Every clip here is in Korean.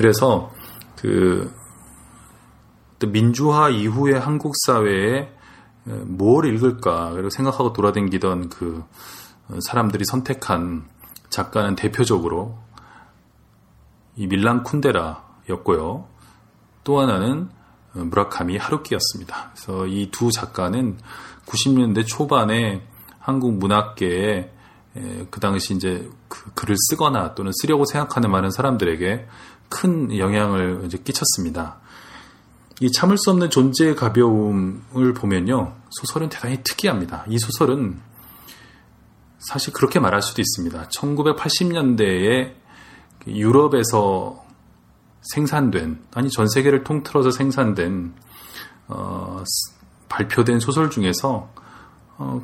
그래서 그 민주화 이후의 한국 사회에 뭘 읽을까 생각하고 돌아다니던 그 사람들이 선택한 작가는 대표적으로 이 밀란 쿤데라였고요. 또 하나는 무라카미 하루키였습니다. 그래서 이 두 작가는 90년대 초반에 한국 문학계에 그 당시 이제 그 글을 쓰거나 또는 쓰려고 생각하는 많은 사람들에게 큰 영향을 이제 끼쳤습니다. 이 참을 수 없는 존재의 가벼움을 보면요. 소설은 대단히 특이합니다. 이 소설은 사실 그렇게 말할 수도 있습니다. 1980년대에 유럽에서 생산된, 아니 전 세계를 통틀어서 생산된, 어, 발표된 소설 중에서, 어,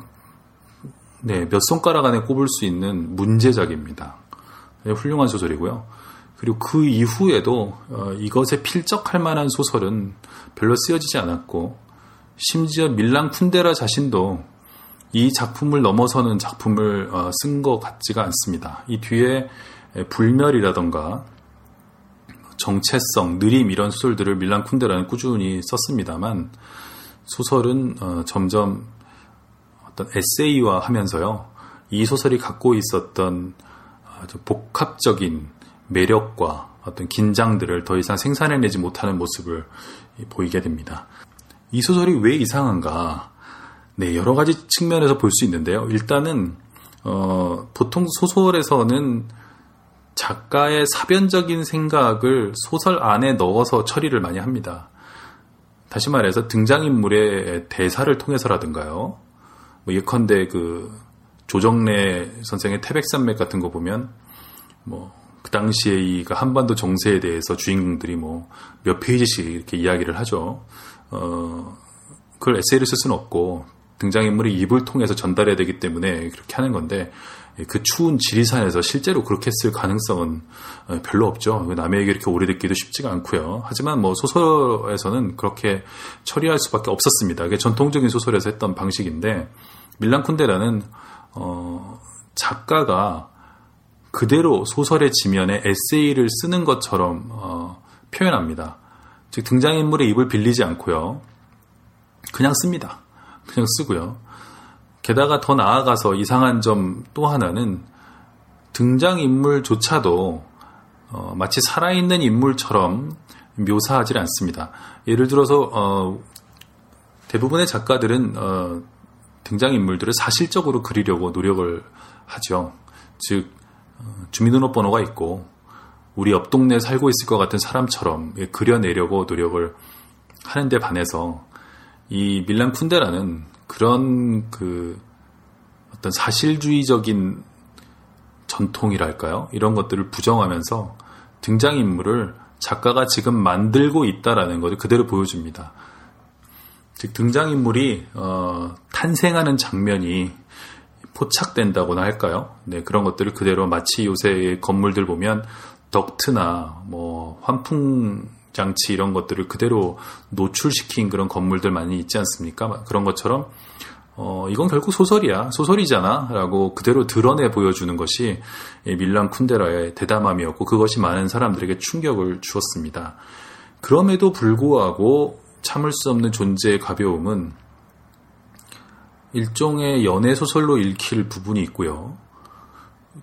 네, 몇 손가락 안에 꼽을 수 있는 문제작입니다. 네, 훌륭한 소설이고요. 그리고 그 이후에도 어, 이것에 필적할 만한 소설은 별로 쓰여지지 않았고 심지어 밀랑 쿤데라 자신도 이 작품을 넘어서는 작품을 어, 쓴것 같지가 않습니다. 이 뒤에 불멸이라던가 정체성, 느림 이런 소설들을 밀랑 쿤데라는 꾸준히 썼습니다만 소설은 어, 점점 어떤 에세이화 하면서요. 이 소설이 갖고 있었던 아주 복합적인 매력과 어떤 긴장들을 더 이상 생산해내지 못하는 모습을 보이게 됩니다. 이 소설이 왜 이상한가? 네, 여러 가지 측면에서 볼 수 있는데요. 일단은, 어, 보통 소설에서는 작가의 사변적인 생각을 소설 안에 넣어서 처리를 많이 합니다. 다시 말해서 등장인물의 대사를 통해서라든가요. 뭐 예컨대 그 조정래 선생의 태백산맥 같은 거 보면 뭐 그 당시에 이그 한반도 정세에 대해서 주인공들이 뭐 몇 페이지씩 이렇게 이야기를 하죠. 어, 그걸 에세이를 쓸 수는 없고 등장인물의 입을 통해서 전달해야 되기 때문에 그렇게 하는 건데 그 추운 지리산에서 실제로 그렇게 쓸 가능성은 어, 별로 없죠. 남에게 이렇게 오래 듣기도 쉽지가 않고요. 하지만 뭐 소설에서는 그렇게 처리할 수밖에 없었습니다. 그게 전통적인 소설에서 했던 방식인데 밀란 쿤데라는 어, 작가가 그대로 소설의 지면에 에세이를 쓰는 것처럼 어, 표현합니다. 즉 등장인물의 입을 빌리지 않고요. 그냥 씁니다. 그냥 쓰고요. 게다가 더 나아가서 이상한 점 또 하나는 등장인물조차도 어, 마치 살아있는 인물처럼 묘사하지 않습니다. 예를 들어서 어, 대부분의 작가들은 어, 등장인물들을 사실적으로 그리려고 노력을 하죠. 즉 어, 주민등록번호가 있고 우리 옆 동네에 살고 있을 것 같은 사람처럼 그려내려고 노력을 하는데 반해서 이 밀란 쿤데라는 그런 그 어떤 사실주의적인 전통이랄까요? 이런 것들을 부정하면서 등장인물을 작가가 지금 만들고 있다라는 것을 그대로 보여줍니다. 즉 등장인물이 어, 탄생하는 장면이 포착된다고나 할까요? 네 그런 것들을 그대로 마치 요새 건물들 보면 덕트나 뭐 환풍 장치 이런 것들을 그대로 노출시킨 그런 건물들 많이 있지 않습니까? 그런 것처럼 어, 이건 결국 소설이야. 소설이잖아. 라고 그대로 드러내 보여주는 것이 밀란 쿤데라의 대담함이었고 그것이 많은 사람들에게 충격을 주었습니다. 그럼에도 불구하고 참을 수 없는 존재의 가벼움은 일종의 연애 소설로 읽힐 부분이 있고요.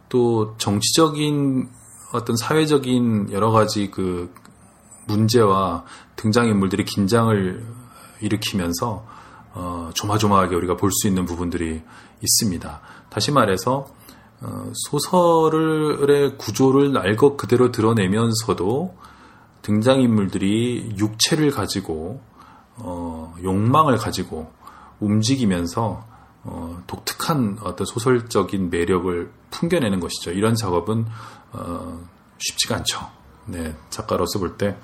또 정치적인 어떤 사회적인 여러 가지 그 문제와 등장인물들이 긴장을 일으키면서 어, 조마조마하게 우리가 볼 수 있는 부분들이 있습니다. 다시 말해서 어, 소설의 구조를 날 것 그대로 드러내면서도 등장인물들이 육체를 가지고 어, 욕망을 가지고 움직이면서 어, 독특한 어떤 소설적인 매력을 풍겨내는 것이죠. 이런 작업은 어, 쉽지가 않죠. 네, 작가로서 볼때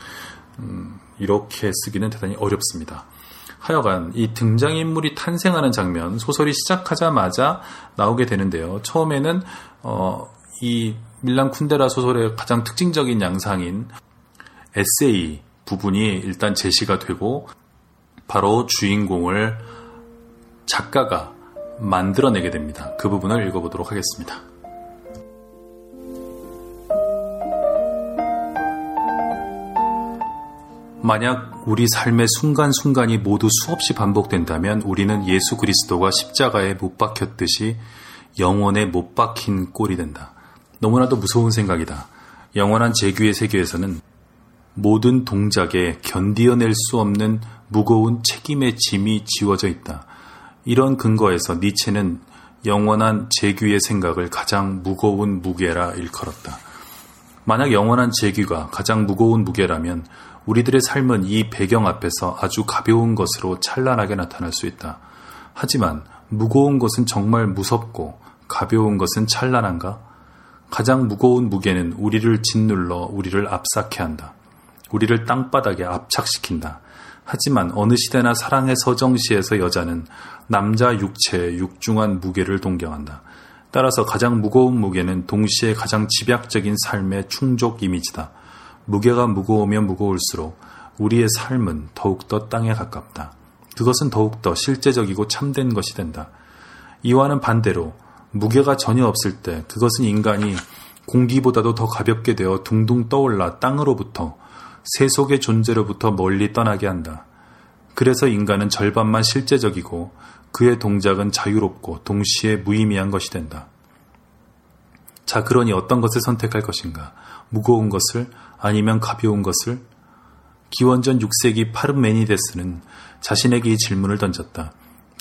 음, 이렇게 쓰기는 대단히 어렵습니다. 하여간 이 등장인물이 탄생하는 장면 소설이 시작하자마자 나오게 되는데요. 처음에는 어, 이 밀란 쿤데라 소설의 가장 특징적인 양상인 에세이 부분이 일단 제시가 되고 바로 주인공을 작가가 만들어내게 됩니다. 그 부분을 읽어보도록 하겠습니다. 만약 우리 삶의 순간순간이 모두 수없이 반복된다면 우리는 예수 그리스도가 십자가에 못 박혔듯이 영원에 못 박힌 꼴이 된다. 너무나도 무서운 생각이다. 영원한 재규의 세계에서는 모든 동작에 견디어낼 수 없는 무거운 책임의 짐이 지워져 있다. 이런 근거에서 니체는 영원한 재규의 생각을 가장 무거운 무게라 일컬었다. 만약 영원한 재규가 가장 무거운 무게라면 우리들의 삶은 이 배경 앞에서 아주 가벼운 것으로 찬란하게 나타날 수 있다. 하지만 무거운 것은 정말 무섭고 가벼운 것은 찬란한가? 가장 무거운 무게는 우리를 짓눌러 우리를 압삭해 한다. 우리를 땅바닥에 압착시킨다. 하지만 어느 시대나 사랑의 서정시에서 여자는 남자 육체의 육중한 무게를 동경한다. 따라서 가장 무거운 무게는 동시에 가장 집약적인 삶의 충족 이미지다. 무게가 무거우면 무거울수록 우리의 삶은 더욱더 땅에 가깝다. 그것은 더욱더 실제적이고 참된 것이 된다. 이와는 반대로 무게가 전혀 없을 때 그것은 인간이 공기보다도 더 가볍게 되어 둥둥 떠올라 땅으로부터 세속의 존재로부터 멀리 떠나게 한다. 그래서 인간은 절반만 실제적이고 그의 동작은 자유롭고 동시에 무의미한 것이 된다. 자, 그러니 어떤 것을 선택할 것인가? 무거운 것을 아니면 가벼운 것을? 기원전 6세기 파르메니데스는 자신에게 이 질문을 던졌다.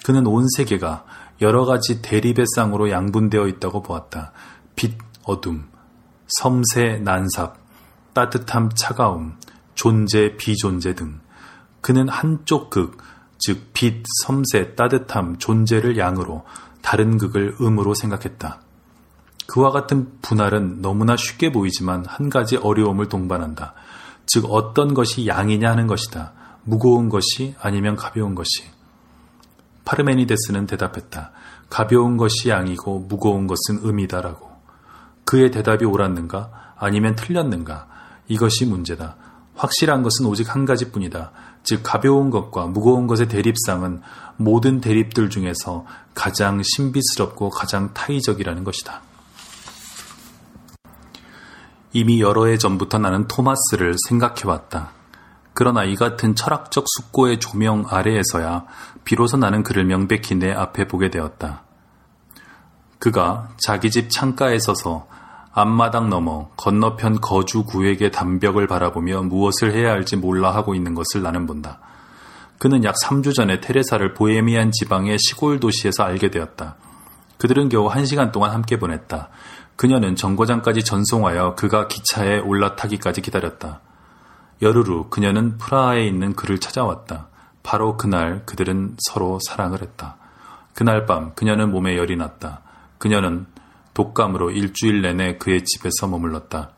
그는 온 세계가 여러 가지 대립의 쌍으로 양분되어 있다고 보았다. 빛, 어둠, 섬세, 난삽, 따뜻함, 차가움, 존재, 비존재 등. 그는 한쪽 극, 즉 빛, 섬세, 따뜻함, 존재를 양으로 다른 극을 음으로 생각했다. 그와 같은 분할은 너무나 쉽게 보이지만 한 가지 어려움을 동반한다. 즉 어떤 것이 양이냐 하는 것이다. 무거운 것이 아니면 가벼운 것이. 파르메니데스는 대답했다. 가벼운 것이 양이고 무거운 것은 음이다라고. 그의 대답이 옳았는가 아니면 틀렸는가 이것이 문제다. 확실한 것은 오직 한 가지뿐이다. 즉 가벼운 것과 무거운 것의 대립상은 모든 대립들 중에서 가장 신비스럽고 가장 타의적이라는 것이다. 이미 여러 해 전부터 나는 토마스를 생각해왔다. 그러나 이 같은 철학적 숙고의 조명 아래에서야 비로소 나는 그를 명백히 내 앞에 보게 되었다. 그가 자기 집 창가에 서서 앞마당 넘어 건너편 거주 구에게 담벽을 바라보며 무엇을 해야 할지 몰라 하고 있는 것을 나는 본다. 그는 약 3주 전에 테레사를 보헤미안 지방의 시골 도시에서 알게 되었다. 그들은 겨우 한 시간 동안 함께 보냈다. 그녀는 정거장까지 전송하여 그가 기차에 올라타기까지 기다렸다. 열흘 후 그녀는 프라하에 있는 그를 찾아왔다. 바로 그날 그들은 서로 사랑을 했다. 그날 밤 그녀는 몸에 열이 났다. 그녀는 독감으로 일주일 내내 그의 집에서 머물렀다.